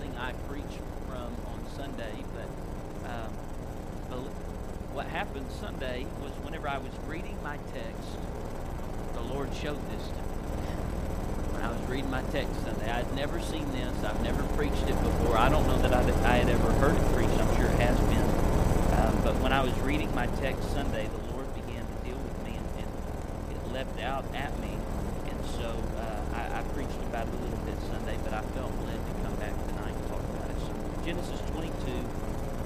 something I preach from on Sunday, but um, what happened Sunday was whenever I was reading my text, the Lord showed this to me. When I was reading my text Sunday, I'd never seen this. I've never preached it before. I don't know that I had ever heard it preached. I'm sure it has been. Um, but when I was reading my text Sunday, the Lord began to deal with me, and, and it leapt out at me. And so uh, I, I preached about it a little bit Sunday, but I felt led to come back tonight and talk about it. So Genesis 22,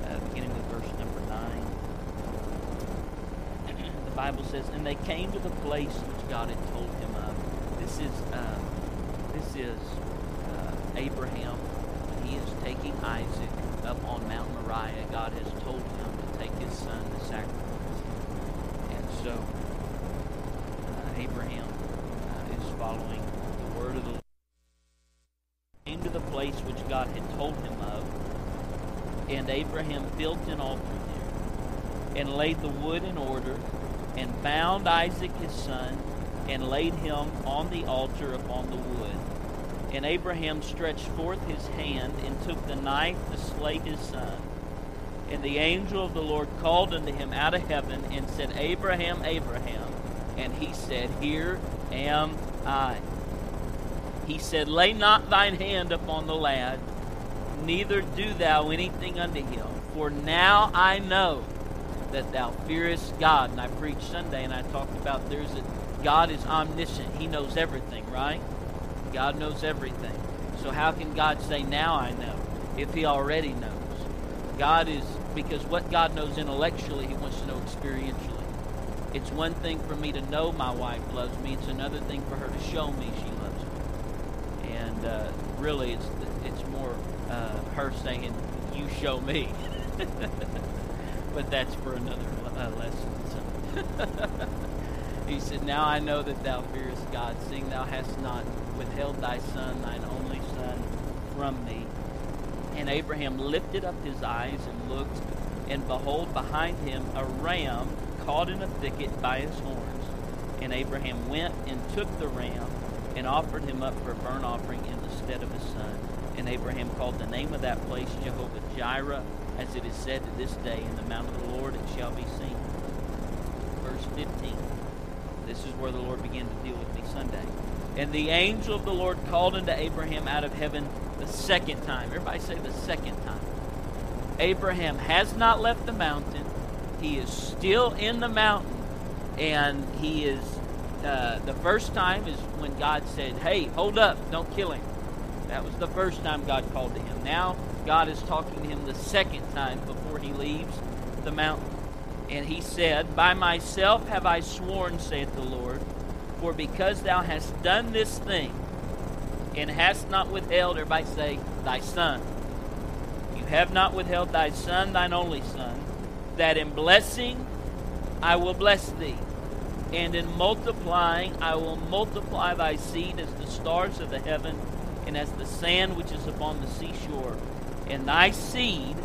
uh, beginning with verse number 9. The Bible says, and they came to the place which God had told him of. This is uh, this is uh, Abraham. He is taking Isaac up on Mount Moriah. God has told him to take his son to sacrifice. And so uh, Abraham uh, is following the word of the Lord. Came to the place which God had told him of, and Abraham built an altar there, and laid the wood in order, and bound Isaac his son, and laid him on the altar upon the wood. And Abraham stretched forth his hand and took the knife to slay his son. And the angel of the Lord called unto him out of heaven and said, Abraham, Abraham. And he said, Here am I. He said, Lay not thine hand upon the lad, neither do thou anything unto him. For now I know that thou fearest God. And I preached Sunday and I talked about there's a God is omniscient. He knows everything, right? God knows everything. So how can God say, now I know, if he already knows? God is, because what God knows intellectually, he wants to know experientially. It's one thing for me to know my wife loves me. It's another thing for her to show me she loves me. And uh, really, it's uh, her saying, "You show me." but that's for another uh, lesson. So. he said, "Now I know that thou fearest God, seeing thou hast not withheld thy son, thine only son, from me. And Abraham lifted up his eyes and looked, and behold, behind him a ram caught in a thicket by his horns. And Abraham went and took the ram and offered him up for a burnt offering in the stead of his son. And Abraham called the name of that place Jehovah Jireh, as it is said to this day, In the mount of the Lord it shall be seen. Verse 15. This is where the Lord began to deal with me Sunday. And the angel of the Lord called unto Abraham out of heaven the second time. Everybody say the second time. Abraham has not left the mountain. He is still in the mountain. And he is, uh, the first time is when God said, Hey, hold up, don't kill him. That was the first time God called to him. Now, God is talking to him the second time before he leaves the mountain. And he said, By myself have I sworn, saith the Lord for because thou hast done this thing, and hast not withheld, everybody say, thy son. You have not withheld thy son, thine only son, that in blessing I will bless thee, and in multiplying I will multiply thy seed as the stars of the heaven, and as the sand which is upon the seashore. And thy seed,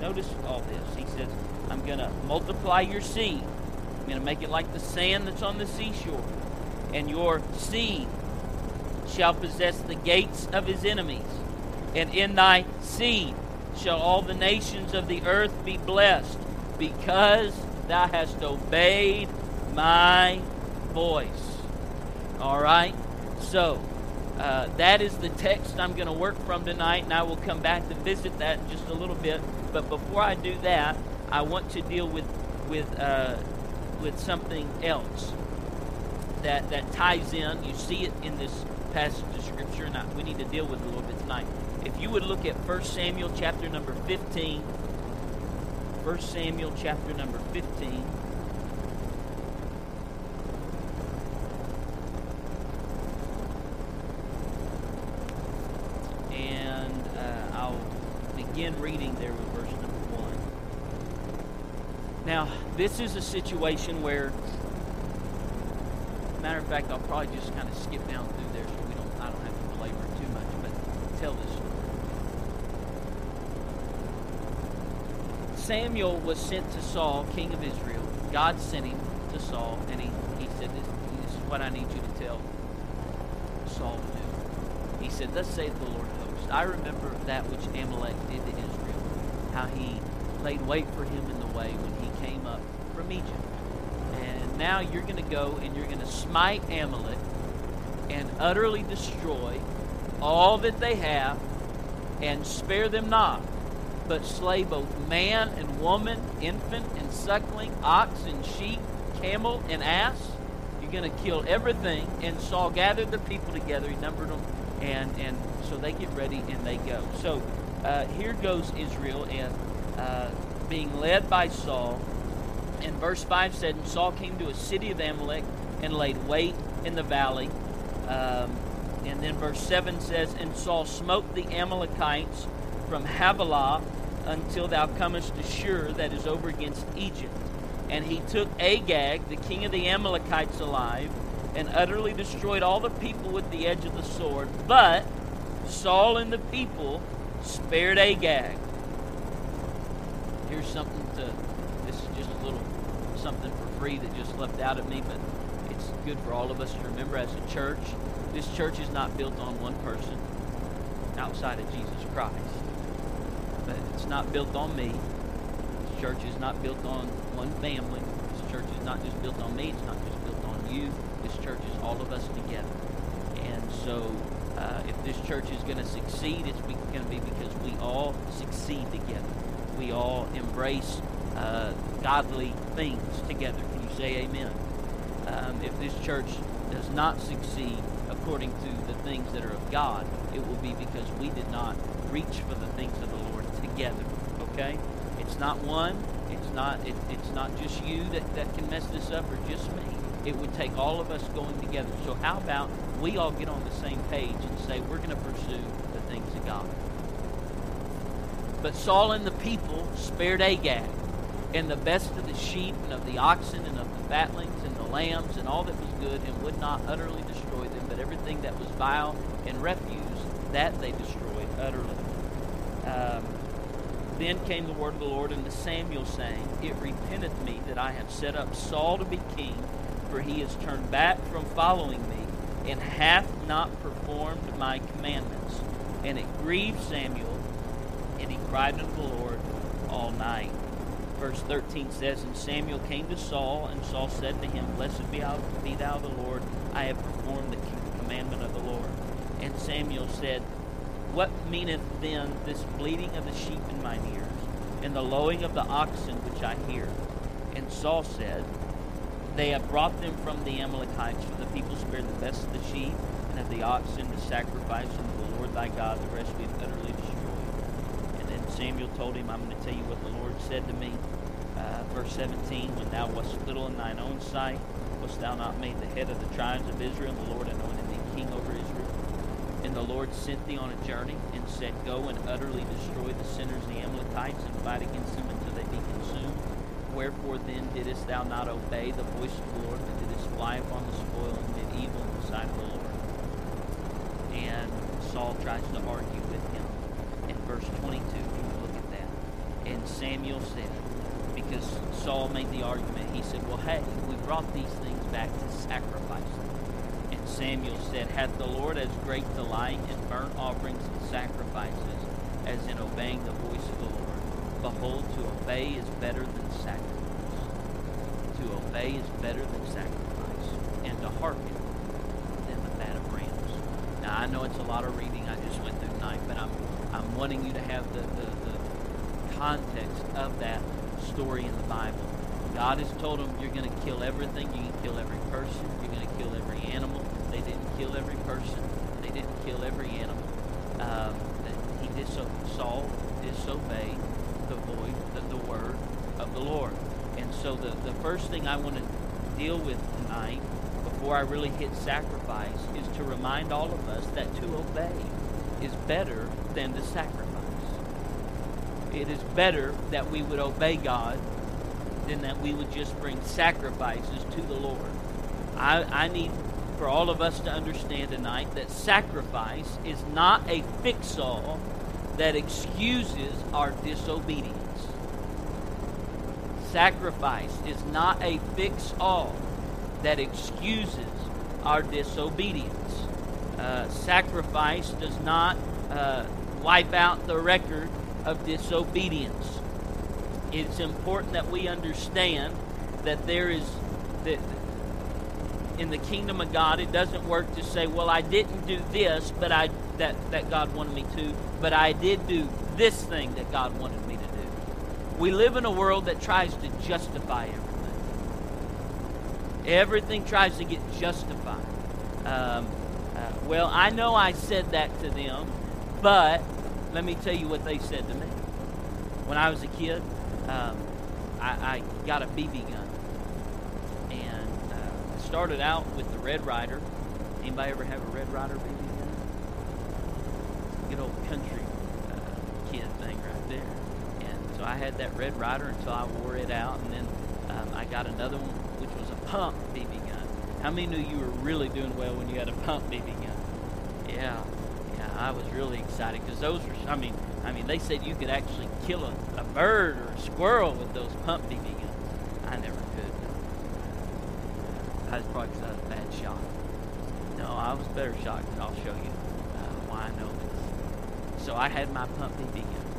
notice all this, he says, I'm going to multiply your seed. I'm going to make it like the sand that's on the seashore and your seed shall possess the gates of his enemies. And in thy seed shall all the nations of the earth be blessed, because thou hast obeyed my voice. All right? So, uh, that is the text I'm going to work from tonight, and I will come back to visit that in just a little bit. But before I do that, I want to deal with with uh, with something else that, that ties in. You see it in this passage of Scripture, and I, we need to deal with it a little bit tonight. If you would look at 1 Samuel chapter number 15, 1 Samuel chapter number 15. And uh, I'll begin reading there with verse number 1. Now, this is a situation where Matter of fact, I'll probably just kind of skip down through there so we don't, I don't have to belabor too much, but tell this story. Samuel was sent to Saul, king of Israel. God sent him to Saul, and he, he said, this, this is what I need you to tell Saul to do. He said, Thus saith the Lord I remember that which Amalek did to Israel, how he laid wait for him in the way when he came up from Egypt. And now you're going to go and you're going to smite Amalek and utterly destroy all that they have and spare them not, but slay both man and woman, infant and suckling, ox and sheep, camel and ass. You're going to kill everything. And Saul gathered the people together, he numbered them, and, and so they get ready and they go. So uh, here goes Israel and uh, being led by Saul. And verse 5 said, And Saul came to a city of Amalek and laid wait in the valley. Um, and then verse 7 says, And Saul smote the Amalekites from Havilah until thou comest to Shur, that is over against Egypt. And he took Agag, the king of the Amalekites, alive, and utterly destroyed all the people with the edge of the sword. But Saul and the people spared Agag. Here's something to, this is just a little something for free that just left out of me, but it's good for all of us to remember as a church. This church is not built on one person outside of Jesus Christ. But it's not built on me. This church is not built on one family. This church is not just built on me. It's not just built on you. Church is all of us together. And so uh, if this church is going to succeed, it's going to be because we all succeed together. We all embrace uh, godly things together. Can you say amen? Um, if this church does not succeed according to the things that are of God, it will be because we did not reach for the things of the Lord together. Okay? It's not one. It's not. It, it's not just you that, that can mess this up, or just me. It would take all of us going together. So how about we all get on the same page and say we're going to pursue the things of God? But Saul and the people spared Agag and the best of the sheep and of the oxen and of the fatlings and the lambs and all that was good and would not utterly destroy them, but everything that was vile and refuse, that they destroyed utterly. Um, then came the word of the Lord unto Samuel, saying, It repenteth me that I have set up Saul to be king, for he has turned back from following me, and hath not performed my commandments. And it grieved Samuel, and he cried unto the Lord all night. Verse 13 says, And Samuel came to Saul, and Saul said to him, Blessed be, be thou the Lord, I have performed the commandment of the Lord. And Samuel said, What meaneth then this bleating of the sheep in mine ears, and the lowing of the oxen which I hear? And Saul said, They have brought them from the Amalekites, for the people spared the best of the sheep and of the oxen to sacrifice unto the Lord thy God, the rest we have utterly destroyed. And then Samuel told him, I'm going to tell you what the Lord said to me. Uh, verse 17, When thou wast little in thine own sight, wast thou not made the head of the tribes of Israel, and the Lord anointed thee king over Israel? And the Lord sent thee on a journey, and said, Go and utterly destroy the sinners, the Amalekites, and fight against them until they be consumed. Wherefore then didst thou not obey the voice of the Lord, but didst fly upon the spoil, and did evil in the sight of the Lord? And Saul tries to argue with him. In verse 22, you look at that. And Samuel said, because Saul made the argument. He said, Well, hey, we brought these things back to sacrifice them. And Samuel said, Hath the Lord as great delight in burnt offerings and sacrifices as in obeying the voice of the Lord? Behold, to obey is better than obey is better than sacrifice, and to hearken than the fat of rams. Now, I know it's a lot of reading I just went through tonight, but I'm, I'm wanting you to have the, the, the context of that story in the Bible. God has told them you're going to kill everything. You can kill every person. You're going to kill every animal. They didn't kill every person. They didn't kill every animal. Um, he diso- Saul disobeyed the voice, the, the word of the Lord. So the, the first thing I want to deal with tonight, before I really hit sacrifice, is to remind all of us that to obey is better than to sacrifice it is better that we would obey God than that we would just bring sacrifices to the Lord. I, I need for all of us to understand tonight that sacrifice is not a fix all that excuses our disobedience. Sacrifice is not a fix all that excuses our disobedience. Uh, sacrifice does not uh, wipe out the record of disobedience. It's important that we understand that there is that in the kingdom of God, it doesn't work to say, "Well, I didn't do this, but I that that God wanted me to, but I did do this thing that God wanted me to do." We live in a world that tries to justify everything. Everything tries to get justified. Um, uh, well, I know I said that to them, but let me tell you what they said to me. When I was a kid, um, I, I, got a BB gun, and uh, I started out with the Red Ryder. Anybody ever have a Red Ryder BB gun? Good old country uh, kid thing right there. So I had that Red Ryder until I wore it out, and then um, I got another one, which was a pump BB gun. How many knew you were really doing well when you had a pump BB gun? Yeah, yeah, I was really excited because those were. I mean, I mean, they said you could actually kill a, a bird or a squirrel with those pump BB guns. I never could. I was probably because I was a bad shot. No, I was better shot because I'll show you uh, why I know this. So I had my pump BB gun.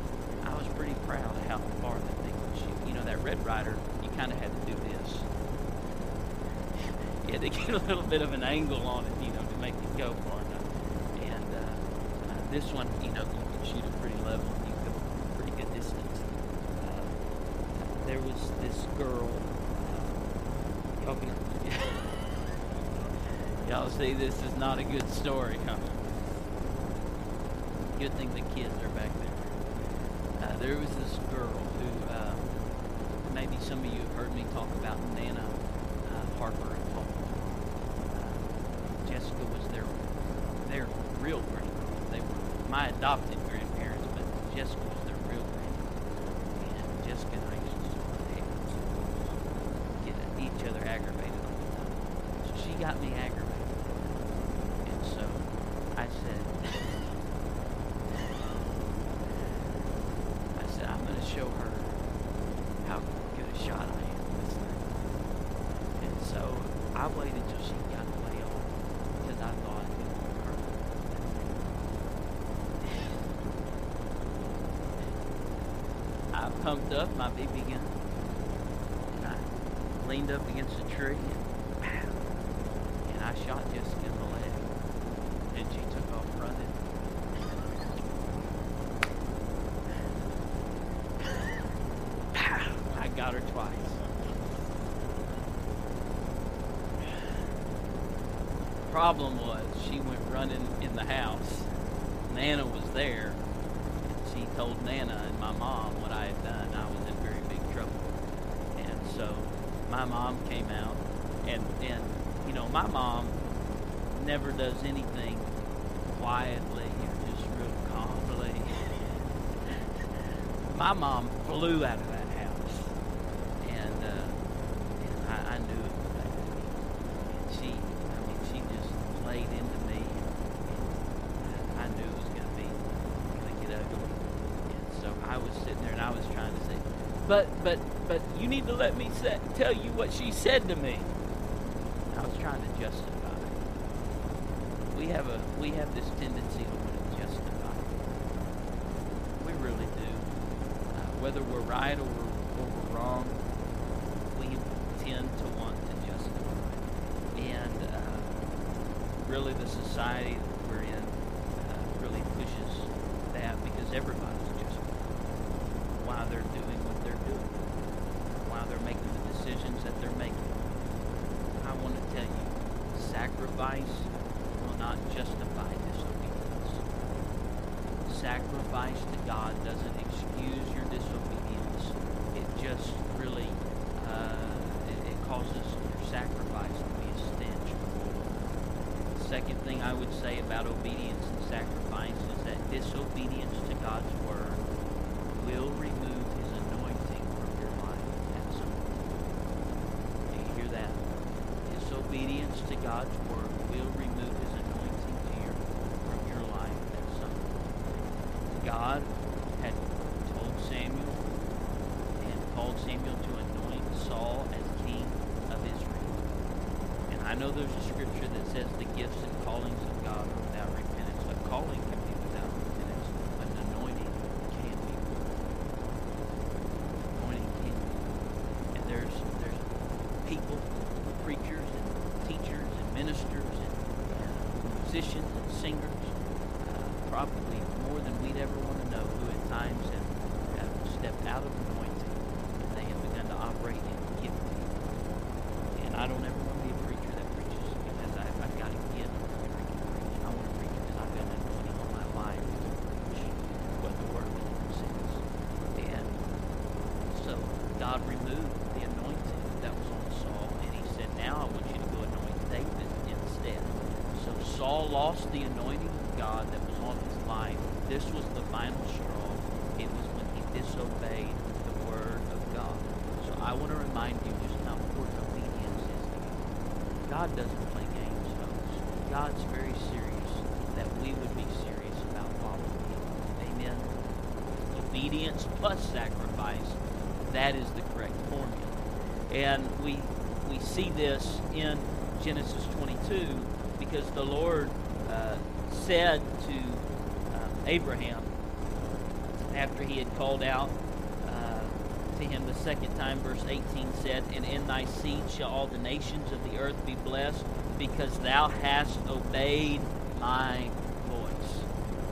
Was pretty proud of how far that thing could shoot. You know, that Red Ryder, you kind of had to do this. you had to get a little bit of an angle on it, you know, to make it go far enough. And uh, uh, this one, you know, you can shoot it pretty level. You can go pretty good distance. Uh, there was this girl. Uh, y'all, y'all see, this is not a good story, huh? Good thing the kids are back there. Was this girl who, uh, maybe some of you have heard me talk about Nana uh, Harper and Paul. Uh, Jessica was their their real grandmother. They were my adopted grandparents, but Jessica was their real grandmother. And Jessica and I used to get each other aggravated all the time. So she got me aggravated. And so I said, I said, I'm going to show her how good a shot I am at this thing. And so I waited till she got way off because I thought it would hurt. I pumped up my BB gun and I leaned up against a tree and, pow, and I shot Jessica in the leg. And she took off running. I got her twice. Problem was, she went running in the house. Nana was there, and she told Nana and my mom what I had done. I was in very big trouble. And so my mom came out, and, and you know, my mom never does anything quietly or just real calmly. My mom flew out of that house, and, uh, and I, I knew it was. And she, I mean, she just laid into me, and I knew it was going to be going to get ugly. And so I was sitting there, and I was trying to say, but, but, but you need to let me say, tell you what she said to me. I was trying to justify it. We have a we have this tendency to want to justify. it. We really do. Uh, whether we're right or we're, or we're wrong, we tend to want to justify. And uh, really, the society that we're in uh, really pushes that because everybody's justifying why they're doing what they're doing, why they're making the decisions that they're making. I want to tell you, sacrifice will not justify disobedience. Sacrifice to God doesn't excuse your disobedience. It just really uh, it, it causes your sacrifice to be a stench. The second thing I would say about obedience and sacrifice is that disobedience to God's word will remove His anointing from your life at some point. Do you hear that? Disobedience to God's word will remove His anointing to your, from your life at some point. God had told Samuel and called Samuel to anoint Saul as king of Israel. And I know there's a scripture that says the gifts and callings of God without repentance. A calling can be without repentance. probably more than we'd ever want to know, who at times have, have stepped out of anointing and they have begun to operate in gifting. And I don't ever want to be a preacher that preaches because I, I've got to get where I can preach. I want to preach because I've got an anointing on my life to preach what the Word of God says. And so God removed the anointing that was on Saul, and He said, "Now I want you to go anoint David instead." So Saul lost the anointing of God that was on his life. This was the final straw. It was when he disobeyed the word of God. So I want to remind you just how important obedience is to God. God doesn't play games, folks. God's very serious that we would be serious about following Him. Amen. Obedience plus sacrifice. That is the correct formula. And we we see this in Genesis 22 because the Lord uh, said to uh, Abraham after he had called out uh, to him the second time, verse 18 said, And in thy seed shall all the nations of the earth be blessed, because thou hast obeyed my voice.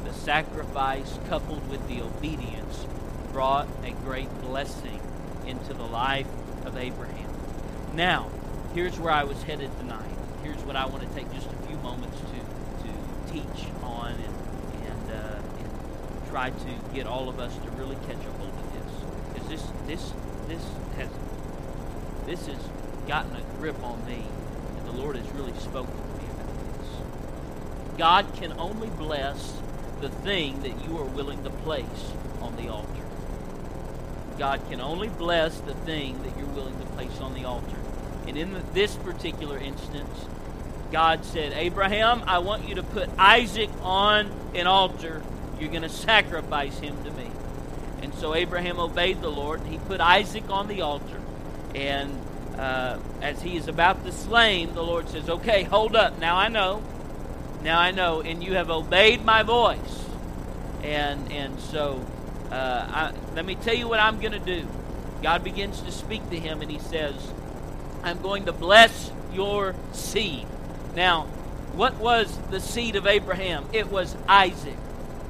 The sacrifice coupled with the obedience brought a great blessing into the life of Abraham. Now, here's where I was headed tonight. Here's what I want to take just a few moments to, to teach on and, and, uh, and try to get all of us to really catch a hold of this. Because this, this, this has this has gotten a grip on me, and the Lord has really spoken to me about this. God can only bless the thing that you are willing to place on the altar. God can only bless the thing that you're willing to place on the altar. And in this particular instance, God said, Abraham, I want you to put Isaac on an altar. You're going to sacrifice him to me. And so Abraham obeyed the Lord. He put Isaac on the altar. And uh, as he is about to slay him, the Lord says, Okay, hold up. Now I know. Now I know. And you have obeyed my voice. And, and so uh, I, let me tell you what I'm going to do. God begins to speak to him, and he says, I'm going to bless your seed. Now, what was the seed of Abraham? It was Isaac.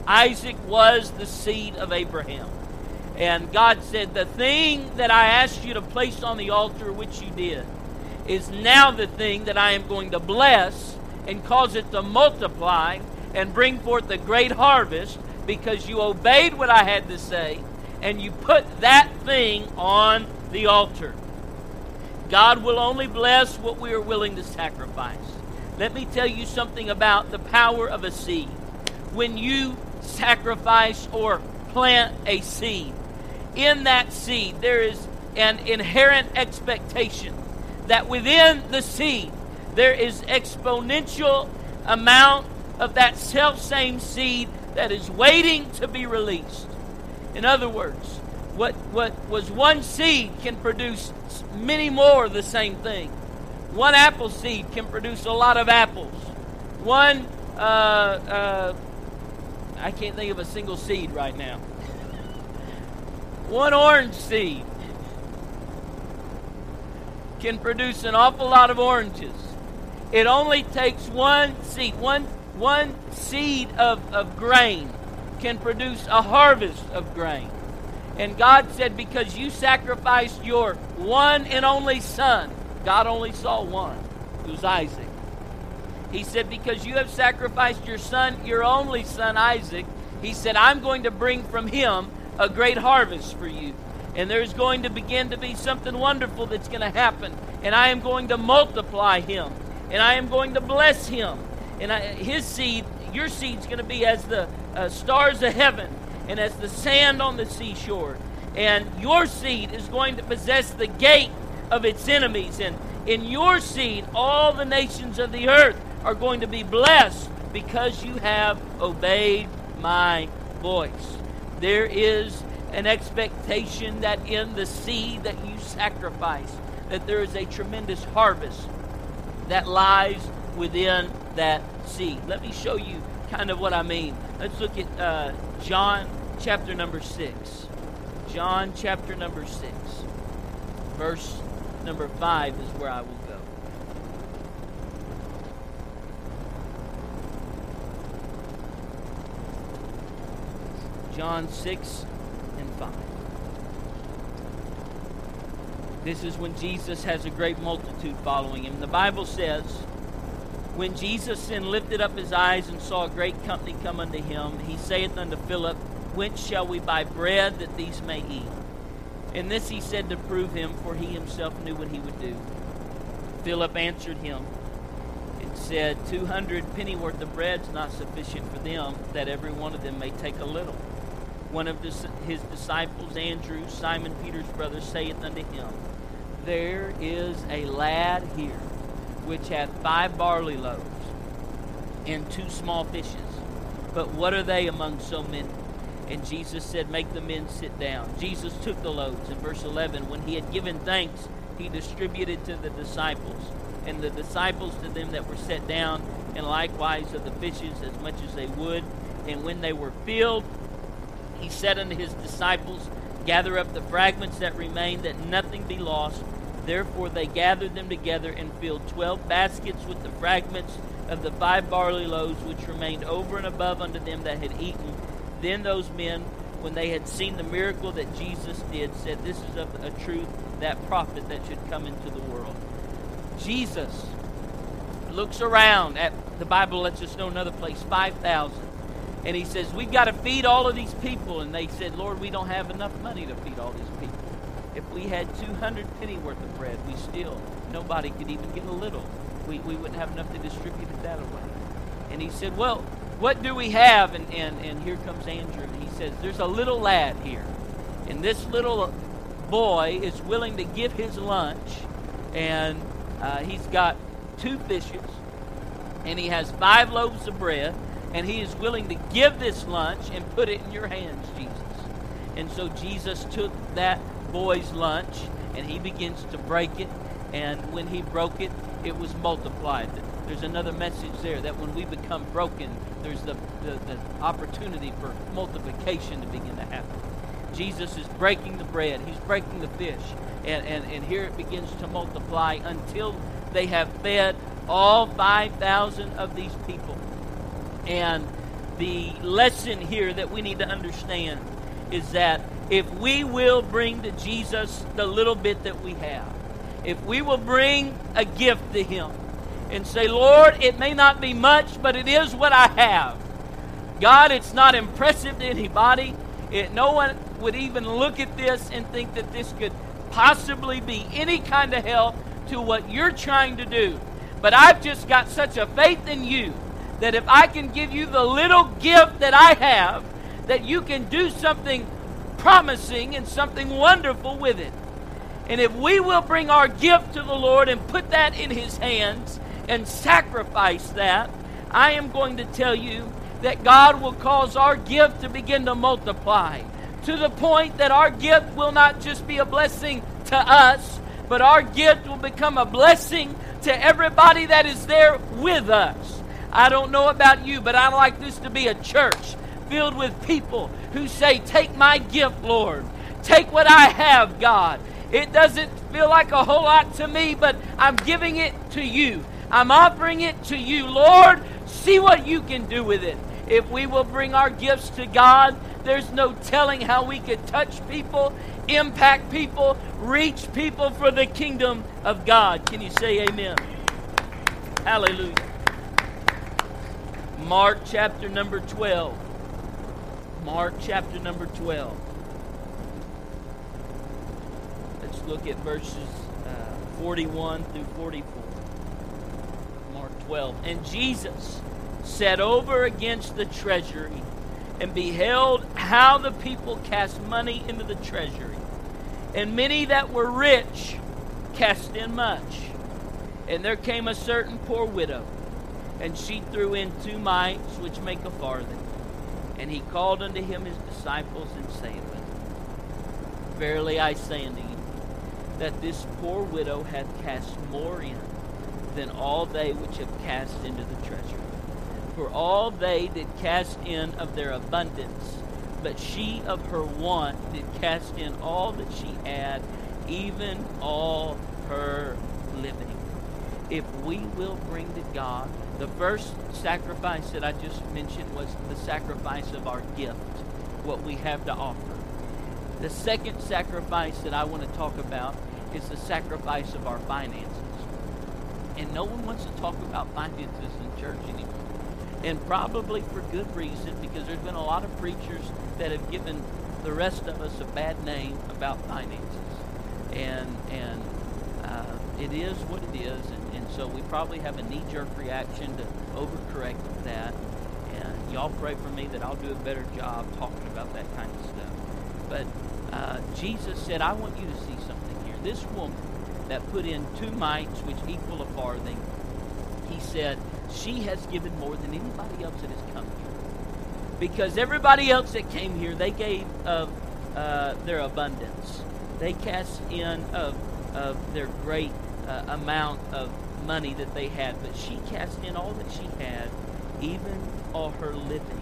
Isaac was the seed of Abraham. And God said, The thing that I asked you to place on the altar, which you did, is now the thing that I am going to bless and cause it to multiply and bring forth a great harvest because you obeyed what I had to say and you put that thing on the altar. God will only bless what we are willing to sacrifice. Let me tell you something about the power of a seed. When you sacrifice or plant a seed, in that seed there is an inherent expectation that within the seed there is exponential amount of that self same seed that is waiting to be released. In other words, what, what was one seed can produce many more of the same thing. One apple seed can produce a lot of apples. One, uh, uh, I can't think of a single seed right now. One orange seed can produce an awful lot of oranges. It only takes one seed, one, one seed of, of grain can produce a harvest of grain. And God said, Because you sacrificed your one and only son, God only saw one, it was Isaac. He said, Because you have sacrificed your son, your only son, Isaac, he said, I'm going to bring from him a great harvest for you. And there's going to begin to be something wonderful that's going to happen. And I am going to multiply him. And I am going to bless him. And I, his seed, your seed's going to be as the uh, stars of heaven and as the sand on the seashore. And your seed is going to possess the gate of its enemies. And in your seed, all the nations of the earth are going to be blessed because you have obeyed my voice. There is an expectation that in the seed that you sacrifice, that there is a tremendous harvest that lies within that seed. Let me show you kind of what I mean. Let's look at uh, John chapter number 6. John chapter number 6. Verse number 5 is where I will go. John 6 and 5. This is when Jesus has a great multitude following him. The Bible says, When Jesus then lifted up his eyes and saw a great company come unto him, he saith unto Philip, Whence shall we buy bread that these may eat? And this he said to prove him, for he himself knew what he would do. Philip answered him and said, Two hundred pennyworth of bread is not sufficient for them, that every one of them may take a little. One of his disciples, Andrew, Simon Peter's brother, saith unto him, There is a lad here which hath five barley loaves and two small fishes. But what are they among so many? And Jesus said, Make the men sit down. Jesus took the loaves. In verse 11, when he had given thanks, he distributed to the disciples, and the disciples to them that were set down, and likewise of the fishes as much as they would. And when they were filled, he said unto his disciples, Gather up the fragments that remain, that nothing be lost. Therefore they gathered them together and filled twelve baskets with the fragments of the five barley loaves which remained over and above unto them that had eaten. Then those men, when they had seen the miracle that Jesus did, said, This is of a truth that prophet that should come into the world. Jesus looks around at the Bible lets us know another place, 5,000. And he says, We've got to feed all of these people. And they said, Lord, we don't have enough money to feed all these people. If we had 200 penny worth of bread, we still, nobody could even get a little. We, we wouldn't have enough to distribute it that away. And he said, Well, what do we have? And, and, and here comes Andrew. And he says, There's a little lad here. And this little boy is willing to give his lunch. And uh, he's got two fishes. And he has five loaves of bread. And he is willing to give this lunch and put it in your hands, Jesus. And so Jesus took that boy's lunch and he begins to break it. And when he broke it, it was multiplied. There's another message there that when we become broken, there's the, the, the opportunity for multiplication to begin to happen. Jesus is breaking the bread, he's breaking the fish, and, and, and here it begins to multiply until they have fed all 5,000 of these people. And the lesson here that we need to understand is that if we will bring to Jesus the little bit that we have, if we will bring a gift to Him and say, Lord, it may not be much, but it is what I have. God, it's not impressive to anybody. It, no one would even look at this and think that this could possibly be any kind of help to what you're trying to do. But I've just got such a faith in you that if I can give you the little gift that I have, that you can do something promising and something wonderful with it. And if we will bring our gift to the Lord and put that in His hands and sacrifice that, I am going to tell you that God will cause our gift to begin to multiply to the point that our gift will not just be a blessing to us, but our gift will become a blessing to everybody that is there with us. I don't know about you, but I like this to be a church filled with people who say, Take my gift, Lord. Take what I have, God. It doesn't feel like a whole lot to me, but I'm giving it to you. I'm offering it to you. Lord, see what you can do with it. If we will bring our gifts to God, there's no telling how we could touch people, impact people, reach people for the kingdom of God. Can you say amen? Hallelujah. Mark chapter number 12. Mark chapter number 12. Let's look at verses uh, 41 through 44. Mark 12. And Jesus sat over against the treasury and beheld how the people cast money into the treasury. And many that were rich cast in much. And there came a certain poor widow, and she threw in two mites, which make a farthing. And he called unto him his disciples, and saith Verily I say unto you, that this poor widow hath cast more in than all they which have cast into the treasury. For all they did cast in of their abundance, but she of her want did cast in all that she had, even all her living. If we will bring to God, the first sacrifice that I just mentioned was the sacrifice of our gift. what we have to offer. The second sacrifice that I want to talk about is the sacrifice of our finances. And no one wants to talk about finances in church anymore. And probably for good reason, because there's been a lot of preachers that have given the rest of us a bad name about finances. And, and uh, it is what it is. So we probably have a knee jerk reaction to overcorrect that. And y'all pray for me that I'll do a better job talking about that kind of stuff. But uh, Jesus said, I want you to see something here. This woman that put in two mites, which equal a farthing, he said, she has given more than anybody else that has come here. Because everybody else that came here, they gave of uh, their abundance. They cast in of, of their great uh, amount of money that they had. But she cast in all that she had, even all her living.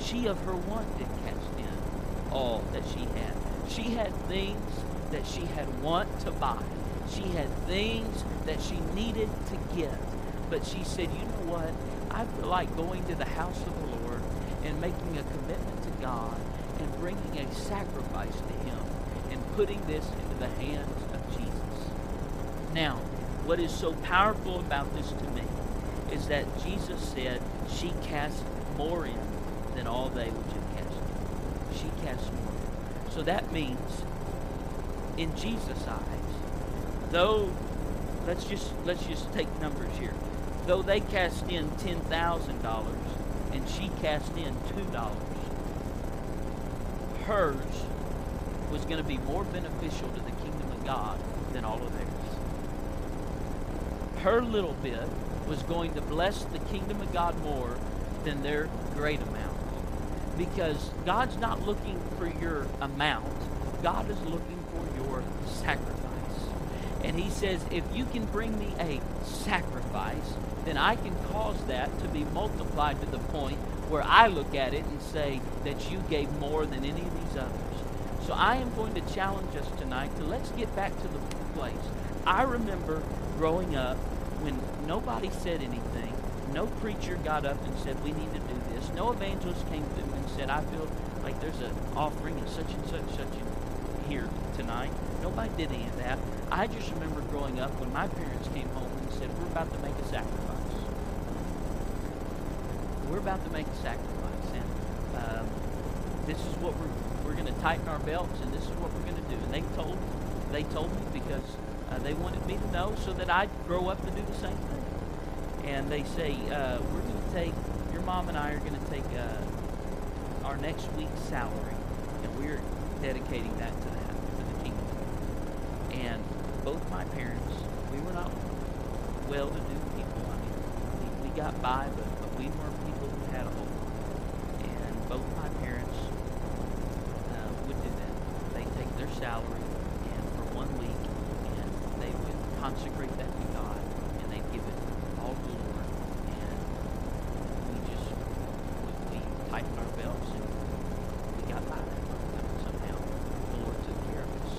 She of her want did cast in all that she had. She had things that she had want to buy. She had things that she needed to get. But she said, you know what? I feel like going to the house of the Lord and making a commitment to God and bringing a sacrifice to Him and putting this into the hands of Jesus. Now, what is so powerful about this to me is that Jesus said she cast more in than all they which had cast in. She cast more. So that means in Jesus' eyes, though let's just let's just take numbers here. Though they cast in ten thousand dollars and she cast in two dollars, hers was going to be more beneficial to the kingdom of God than all of theirs. Her little bit was going to bless the kingdom of God more than their great amount. Because God's not looking for your amount, God is looking for your sacrifice. And He says, if you can bring me a sacrifice, then I can cause that to be multiplied to the point where I look at it and say that you gave more than any of these others. So I am going to challenge us tonight to let's get back to the place. I remember growing up when nobody said anything, no preacher got up and said, We need to do this. No evangelist came through and said, I feel like there's an offering and such and such, such and here tonight. Nobody did any of that. I just remember growing up when my parents came home and said, We're about to make a sacrifice. We're about to make a sacrifice. And um, this is what we're, we're going to tighten our belts and this is what we're going to do. And they told, they told me because uh, they wanted me to know so that I'd grow up to do the same thing. And they say, uh, We're going to take, your mom and I are going to take uh, our next week's salary and we're dedicating that to that, to the kingdom. And both my parents, we were not well-to-do people. I mean, we, we got by, but, but we weren't people who had a home. And both my parents uh, would do that. They take their salary and for one week, and they would consecrate that to God, and they'd give it all to the Lord. And we just we, we tightened our belts and we got by that somehow. The Lord took care of us.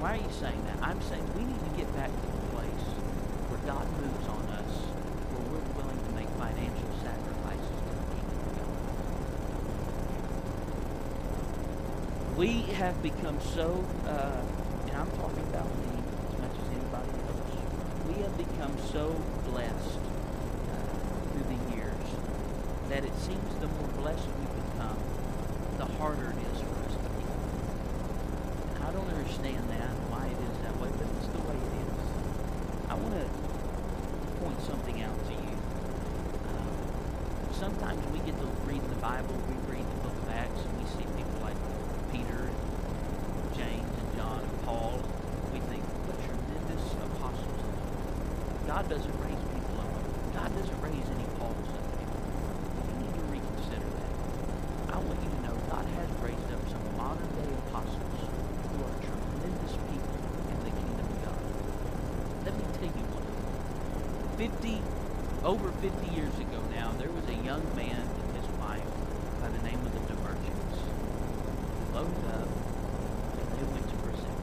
Why are you saying that? I'm saying we need to get back to the place where God moves on us, where we're willing to make financial sacrifices to the kingdom of God. We have become so, uh, and I'm talking about me as much as anybody else, we have become so blessed uh, through the years that it seems the more blessed we become, the harder it is for us to be. And I don't understand that, why it is that way, but it's the way it is. I want to point something out to you. Um, sometimes we get to read the Bible, we read the book of Acts, and we see people like Peter and James and John and Paul. We think, what tremendous apostles. God doesn't raise people up. God doesn't raise any Pauls up people. You need to reconsider that. I want you to know God has raised up some modern day apostles who are tremendous people in the kingdom of God. Let me tell you one of them. 50, over 50 years ago now, there was a young man and his wife by the name of the DeMerchants. Loaded up and they went to Brazil.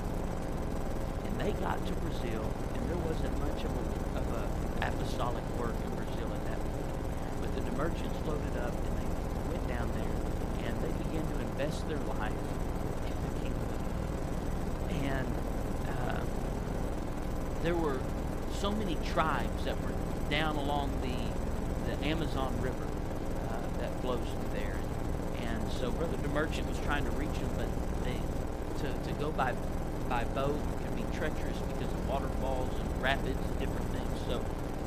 And they got to Brazil and there wasn't much of a, of a apostolic work in Brazil at that point. But the merchants loaded up and they went down there and they began to invest their life in the kingdom. And uh, there were so many tribes that were down along the, the Amazon River uh, that flows through there. And so Brother DeMerchant was trying to reach them, but they, to, to go by, by boat treacherous because of waterfalls and rapids and different things. So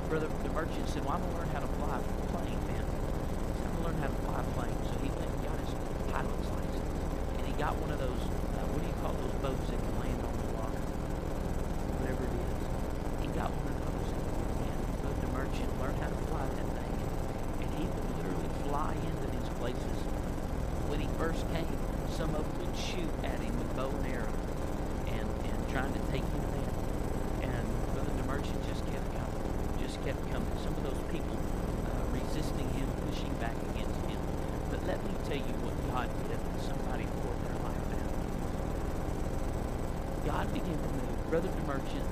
Brother DeMerchant said, well, I'm going to learn how to fly a plane, man. So I'm going to learn how to fly a plane. So he went and got his pilot's license. And he got one of those, uh, what do you call those boats that can land on the water? Whatever it is. He got one of those. And Brother DeMerchant learned how to fly that thing. And he would literally fly into these places. When he first came, some of them would shoot at him with bow and arrow and, and trying to take him in. And Brother DeMerchant just kept coming, just kept coming. Some of those people uh, resisting him, pushing back against him. But let me tell you what God did when somebody poured their life out. God began to move. Brother DeMerchant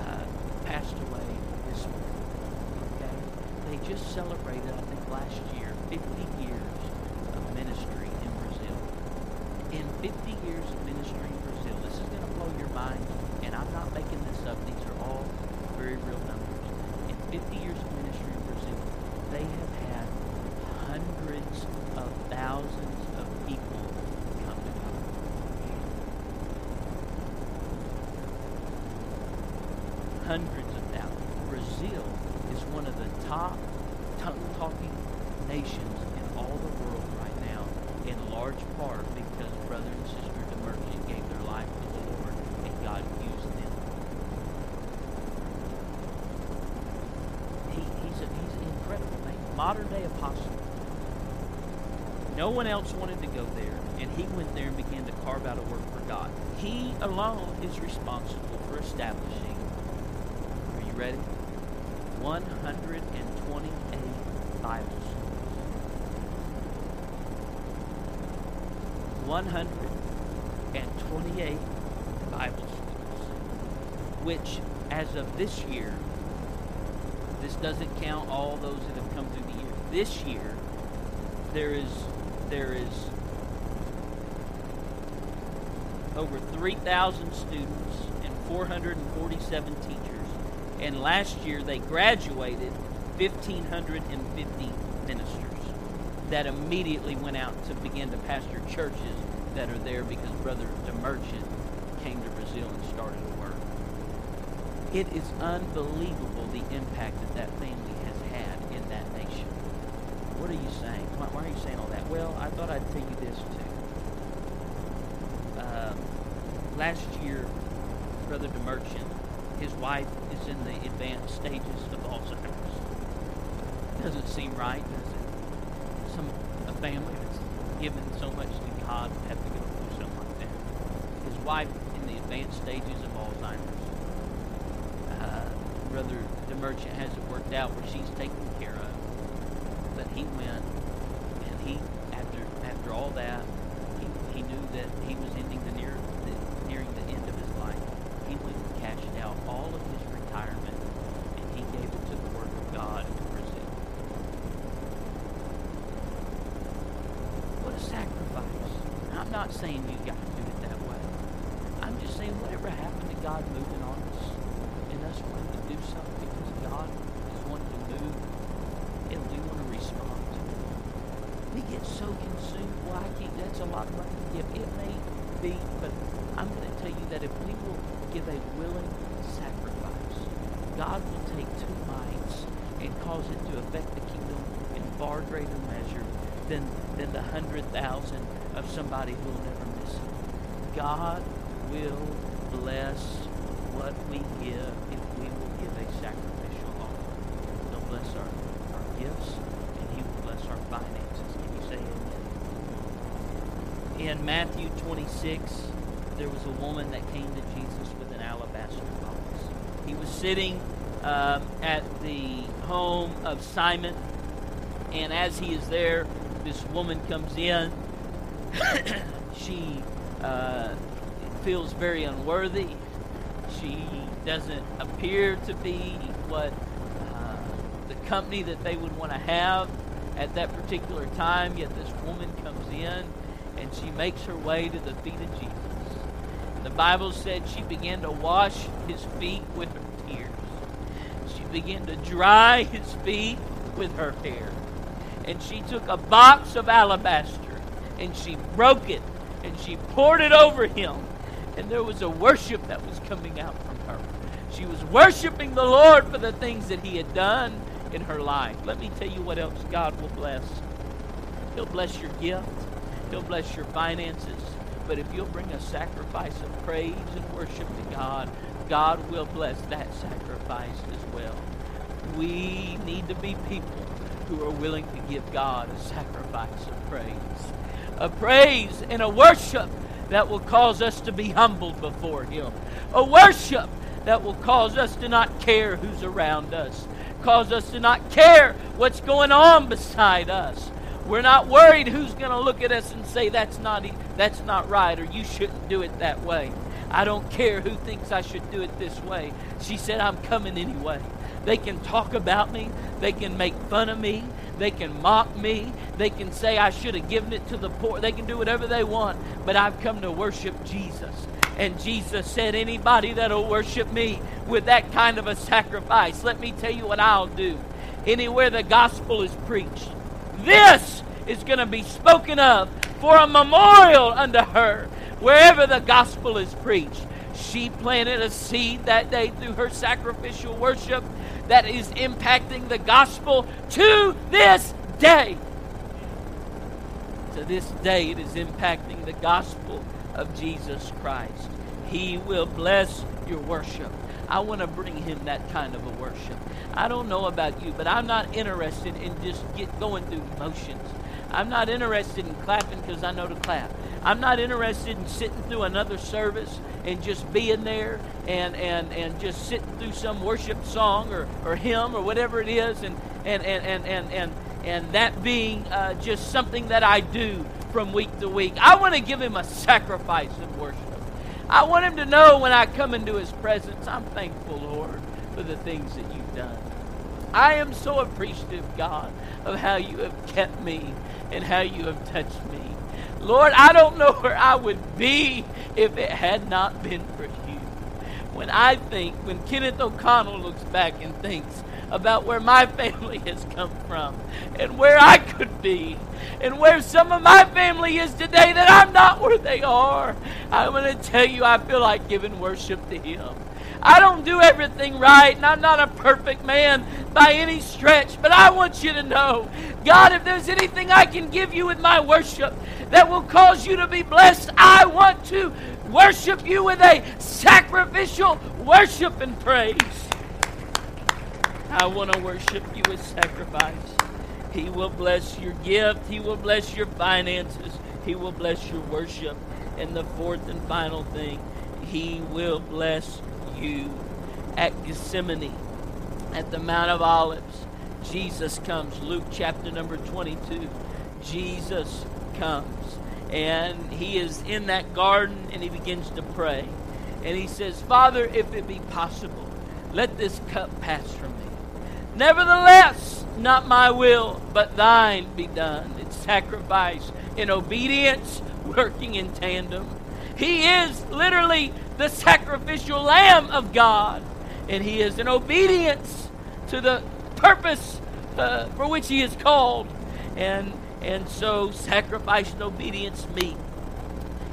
uh, passed away this morning. Okay? They just celebrated, I think, last year, 50 years of ministry in Brazil. In 50 years of ministry in Brazil, this is going to blow your mind, and I'm not making this up. These are all very real numbers. In 50 years of ministry in Brazil, they have had hundreds of thousands of people come to God. Hundreds of thousands. Brazil is one of the top tongue-talking nations in all the world right now, in large part because brother and sister Demerchant gave their life to the Lord and God used them. He, he's, a, he's an incredible man. Modern day apostle. No one else wanted to go there, and he went there and began to carve out a work for God. He alone is responsible for establishing, are you ready? 128 Bible schools. 128 Bible schools. Which, as of this year, this doesn't count all those that have come through the year. This year, there is there is over 3,000 students and 447 teachers. And last year they graduated 1,550 ministers that immediately went out to begin to pastor churches that are there because Brother DeMerchant came to Brazil and started. It is unbelievable the impact that that family has had in that nation. What are you saying? Why, why are you saying all that? Well, I thought I'd tell you this too. Um, last year, Brother DeMerchant, his wife is in the advanced stages of Alzheimer's. Doesn't seem right, does it? Some a family that's given so much to God have to go through something like that. His wife in the advanced stages of Alzheimer's. Brother DeMerchant has it worked out where she's taken care of. But he went and he after after all that he, he knew that he was ending the near the, nearing the end of his life he went and cashed out all of his retirement and he gave it to the work of god in brazil what a sacrifice i'm not saying you got to do it that way i'm just saying whatever happened to god moving on us and us wanting to do something because god is wanting to move and we want to respond to it. We get so consumed. Well, I can't. That's a lot of money. Yeah, it may be, but I'm going to tell you that if we will give a willing sacrifice, God will take two minds and cause it to affect the kingdom in far greater measure than than the hundred thousand of somebody who will never miss it. God will bless what we give if we will give a sacrificial offering. He'll bless our our gifts, and He will bless our finances. Can you say amen? In Matthew 26, there was a woman that came to Jesus with an alabaster box. He was sitting um, at the home of Simon, and as he is there, this woman comes in. she uh, feels very unworthy. She doesn't appear to be what the company that they would want to have at that particular time. Yet this woman comes in and she makes her way to the feet of Jesus. The Bible said she began to wash his feet with her tears. She began to dry his feet with her hair. And she took a box of alabaster and she broke it and she poured it over him. And there was a worship that was coming out from her. She was worshiping the Lord for the things that he had done in her life. Let me tell you what else God will bless. He'll bless your gift. He'll bless your finances. But if you'll bring a sacrifice of praise and worship to God, God will bless that sacrifice as well. We need to be people who are willing to give God a sacrifice of praise. A praise and a worship that will cause us to be humbled before Him. A worship that will cause us to not care who's around us, cause us to not care what's going on beside us. We're not worried who's going to look at us and say that's not that's not right or you shouldn't do it that way. I don't care who thinks I should do it this way. She said I'm coming anyway. They can talk about me, they can make fun of me, they can mock me, they can say I should have given it to the poor. They can do whatever they want, but I've come to worship Jesus. And Jesus said, Anybody that'll worship me with that kind of a sacrifice, let me tell you what I'll do. Anywhere the gospel is preached, this is going to be spoken of for a memorial unto her. Wherever the gospel is preached, she planted a seed that day through her sacrificial worship that is impacting the gospel to this day. To this day, it is impacting the gospel of Jesus Christ. He will bless your worship. I want to bring him that kind of a worship. I don't know about you, but I'm not interested in just get going through motions. I'm not interested in clapping because I know to clap. I'm not interested in sitting through another service and just being there and, and, and just sitting through some worship song or, or hymn or whatever it is and, and, and, and, and, and, and that being uh, just something that I do from week to week. I want to give him a sacrifice of worship. I want him to know when I come into his presence, I'm thankful, Lord, for the things that you've done. I am so appreciative, God, of how you have kept me and how you have touched me. Lord, I don't know where I would be if it had not been for you. When I think, when Kenneth O'Connell looks back and thinks about where my family has come from and where I could be and where some of my family is today that I'm not where they are, I'm going to tell you I feel like giving worship to Him. I don't do everything right, and I'm not a perfect man by any stretch, but I want you to know, God, if there's anything I can give you with my worship that will cause you to be blessed, I want to worship you with a sacrificial worship and praise. I want to worship you with sacrifice. He will bless your gift, He will bless your finances, He will bless your worship. And the fourth and final thing, He will bless you. At Gethsemane, at the Mount of Olives, Jesus comes. Luke chapter number 22. Jesus comes. And he is in that garden and he begins to pray. And he says, Father, if it be possible, let this cup pass from me. Nevertheless, not my will, but thine be done. It's sacrifice in obedience, working in tandem. He is literally the sacrificial lamb of God. And he is in obedience to the purpose uh, for which he is called. And, and so sacrifice and obedience meet.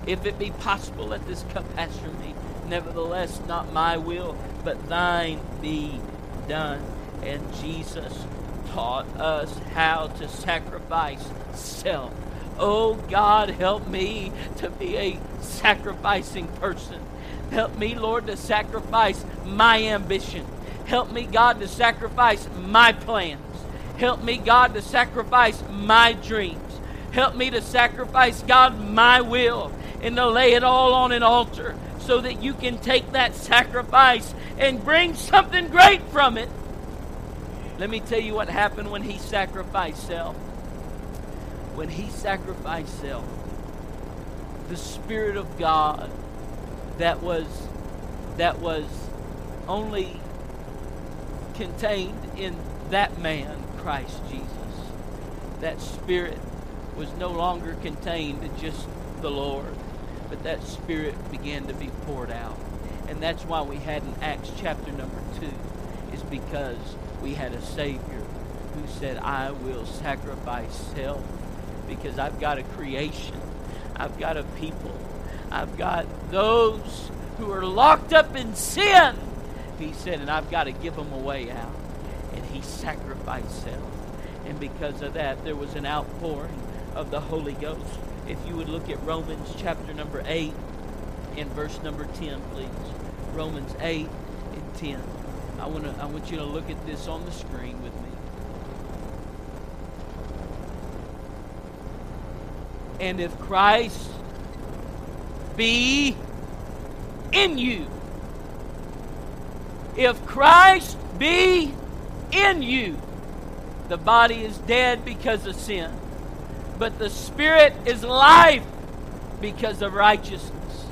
If it be possible, let this cup pass from me. Nevertheless, not my will, but thine be done. And Jesus taught us how to sacrifice self. Oh God, help me to be a sacrificing person. Help me, Lord, to sacrifice my ambition. Help me, God, to sacrifice my plans. Help me, God, to sacrifice my dreams. Help me to sacrifice, God, my will and to lay it all on an altar so that you can take that sacrifice and bring something great from it. Let me tell you what happened when he sacrificed self. When he sacrificed self, the Spirit of God that was that was only contained in that man, Christ Jesus. That spirit was no longer contained in just the Lord. But that Spirit began to be poured out. And that's why we had in Acts chapter number 2, is because we had a Savior who said, I will sacrifice self because I've got a creation. I've got a people. I've got those who are locked up in sin. He said, and I've got to give them a way out. And he sacrificed self. And because of that, there was an outpouring of the Holy Ghost. If you would look at Romans chapter number 8 and verse number 10, please. Romans 8 and 10. I, want to, I want you to look at this on the screen with me. And if Christ be in you, if Christ be in you, the body is dead because of sin, but the spirit is life because of righteousness.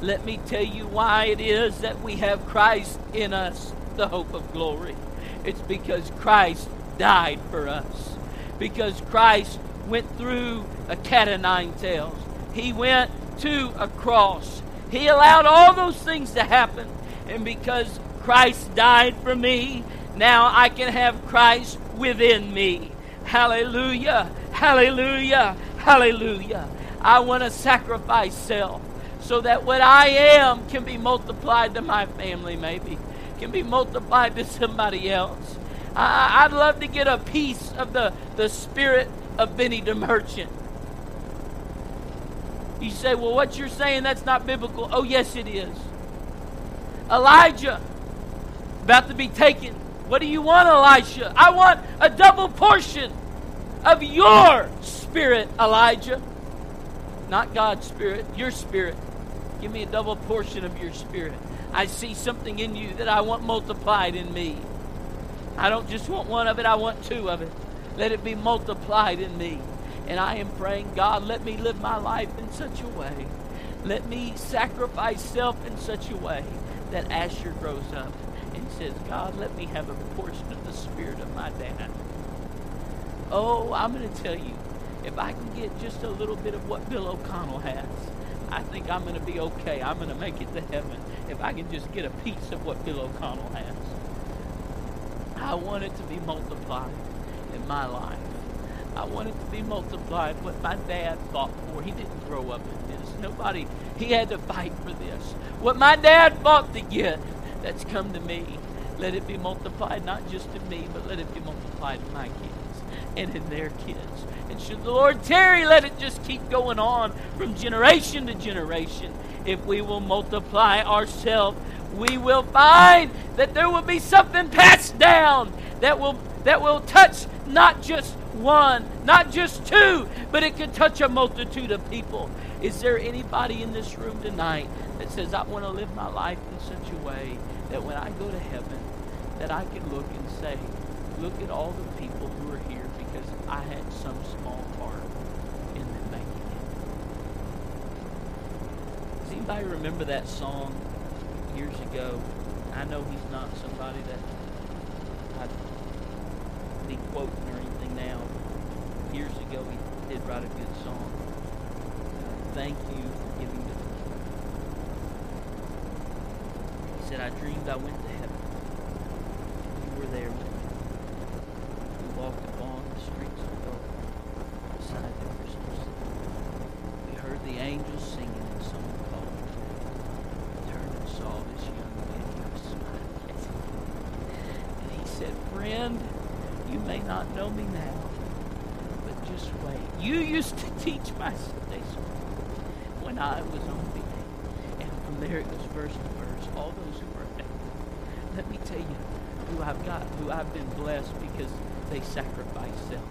Let me tell you why it is that we have Christ in us, the hope of glory. It's because Christ died for us. Because Christ went through a cat of nine tails. He went to a cross. He allowed all those things to happen. And because Christ died for me, now I can have Christ within me. Hallelujah. Hallelujah. Hallelujah. I want to sacrifice self so that what I am can be multiplied to my family, maybe, can be multiplied to somebody else. I, would love to get a piece of the, the spirit of Benny DeMerchant. You say, well, what you're saying, that's not biblical. Oh, yes, it is. Elijah, about to be taken. What do you want, Elisha? I want a double portion of your spirit, Elijah. Not God's spirit, your spirit. Give me a double portion of your spirit. I see something in you that I want multiplied in me. I don't just want one of it, I want two of it. Let it be multiplied in me. And I am praying, God, let me live my life in such a way. Let me sacrifice self in such a way that Asher grows up and says, God, let me have a portion of the spirit of my dad. Oh, I'm going to tell you, if I can get just a little bit of what Bill O'Connell has, I think I'm going to be okay. I'm going to make it to heaven if I can just get a piece of what Bill O'Connell has. I want it to be multiplied in my life. I want it to be multiplied. What my dad fought for, he didn't grow up in this. Nobody, he had to fight for this. What my dad fought to get, that's come to me. Let it be multiplied not just to me, but let it be multiplied in my kids and in their kids. And should the Lord tarry, let it just keep going on from generation to generation. If we will multiply ourselves, we will find that there will be something passed down that will that will touch not just one, not just two, but it could touch a multitude of people. Is there anybody in this room tonight that says, I want to live my life in such a way that when I go to heaven, that I can look and say, look at all the people who are here because I had some small part in them making it. Does anybody remember that song years ago? I know he's not somebody that I'd be quoting or anything now. Years ago, he did write a good song. Thank you for giving to me. He said, I dreamed I went to heaven. You were there with me. We walked upon the streets of gold beside the crystal sea. We heard the angels singing and someone called. Turned and saw this young man who was smiling at him. And he said, Friend, you may not know me now, but just wait. You used to teach my Sunday school when I was on VA. And from there it goes verse to verse. All those who are affected. Let me tell you who I've got, who I've been blessed because they sacrificed self.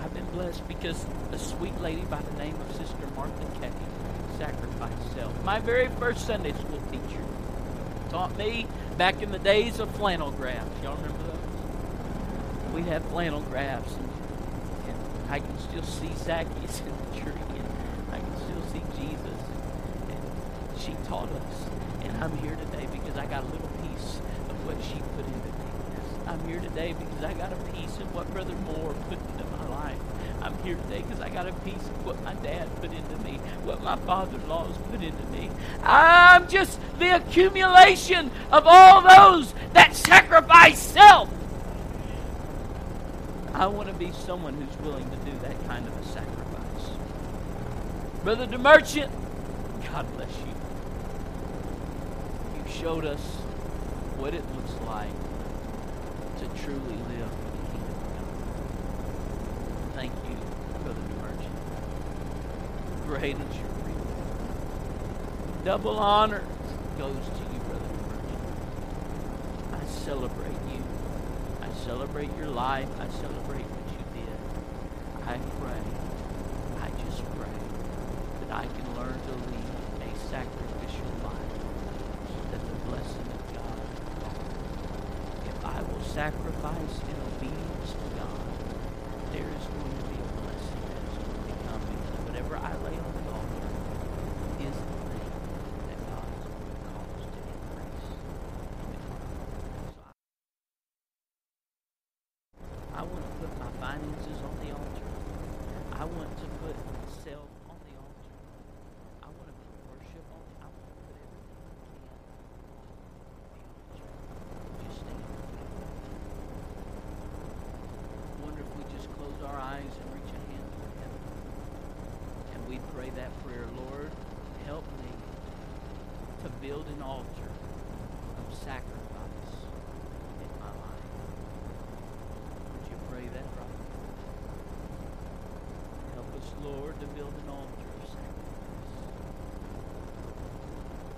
I've been blessed because a sweet lady by the name of Sister Martha Kecky sacrificed self. My very first Sunday school teacher taught me back in the days of flannel graphs. Y'all remember those? We had flannel graphs, and I can still see Zacchaeus in the tree, and I can still see Jesus. And she taught us, and I'm here today because I got a little piece of what she put into me. I'm here today because I got a piece of what Brother Moore put into my life. I'm here today because I got a piece of what my dad put into me, what my father-in-law's put into me. I'm just the accumulation of all those that sacrifice self be someone who's willing to do that kind of a sacrifice. Brother DeMerchant, God bless you. You showed us what it looks like to truly live for the kingdom of God. Thank you, Brother DeMerchant. Great is your reward. Double honor goes to you, Brother DeMerchant. I celebrate you. I celebrate your life. I celebrate I still be build an altar of sacrifice.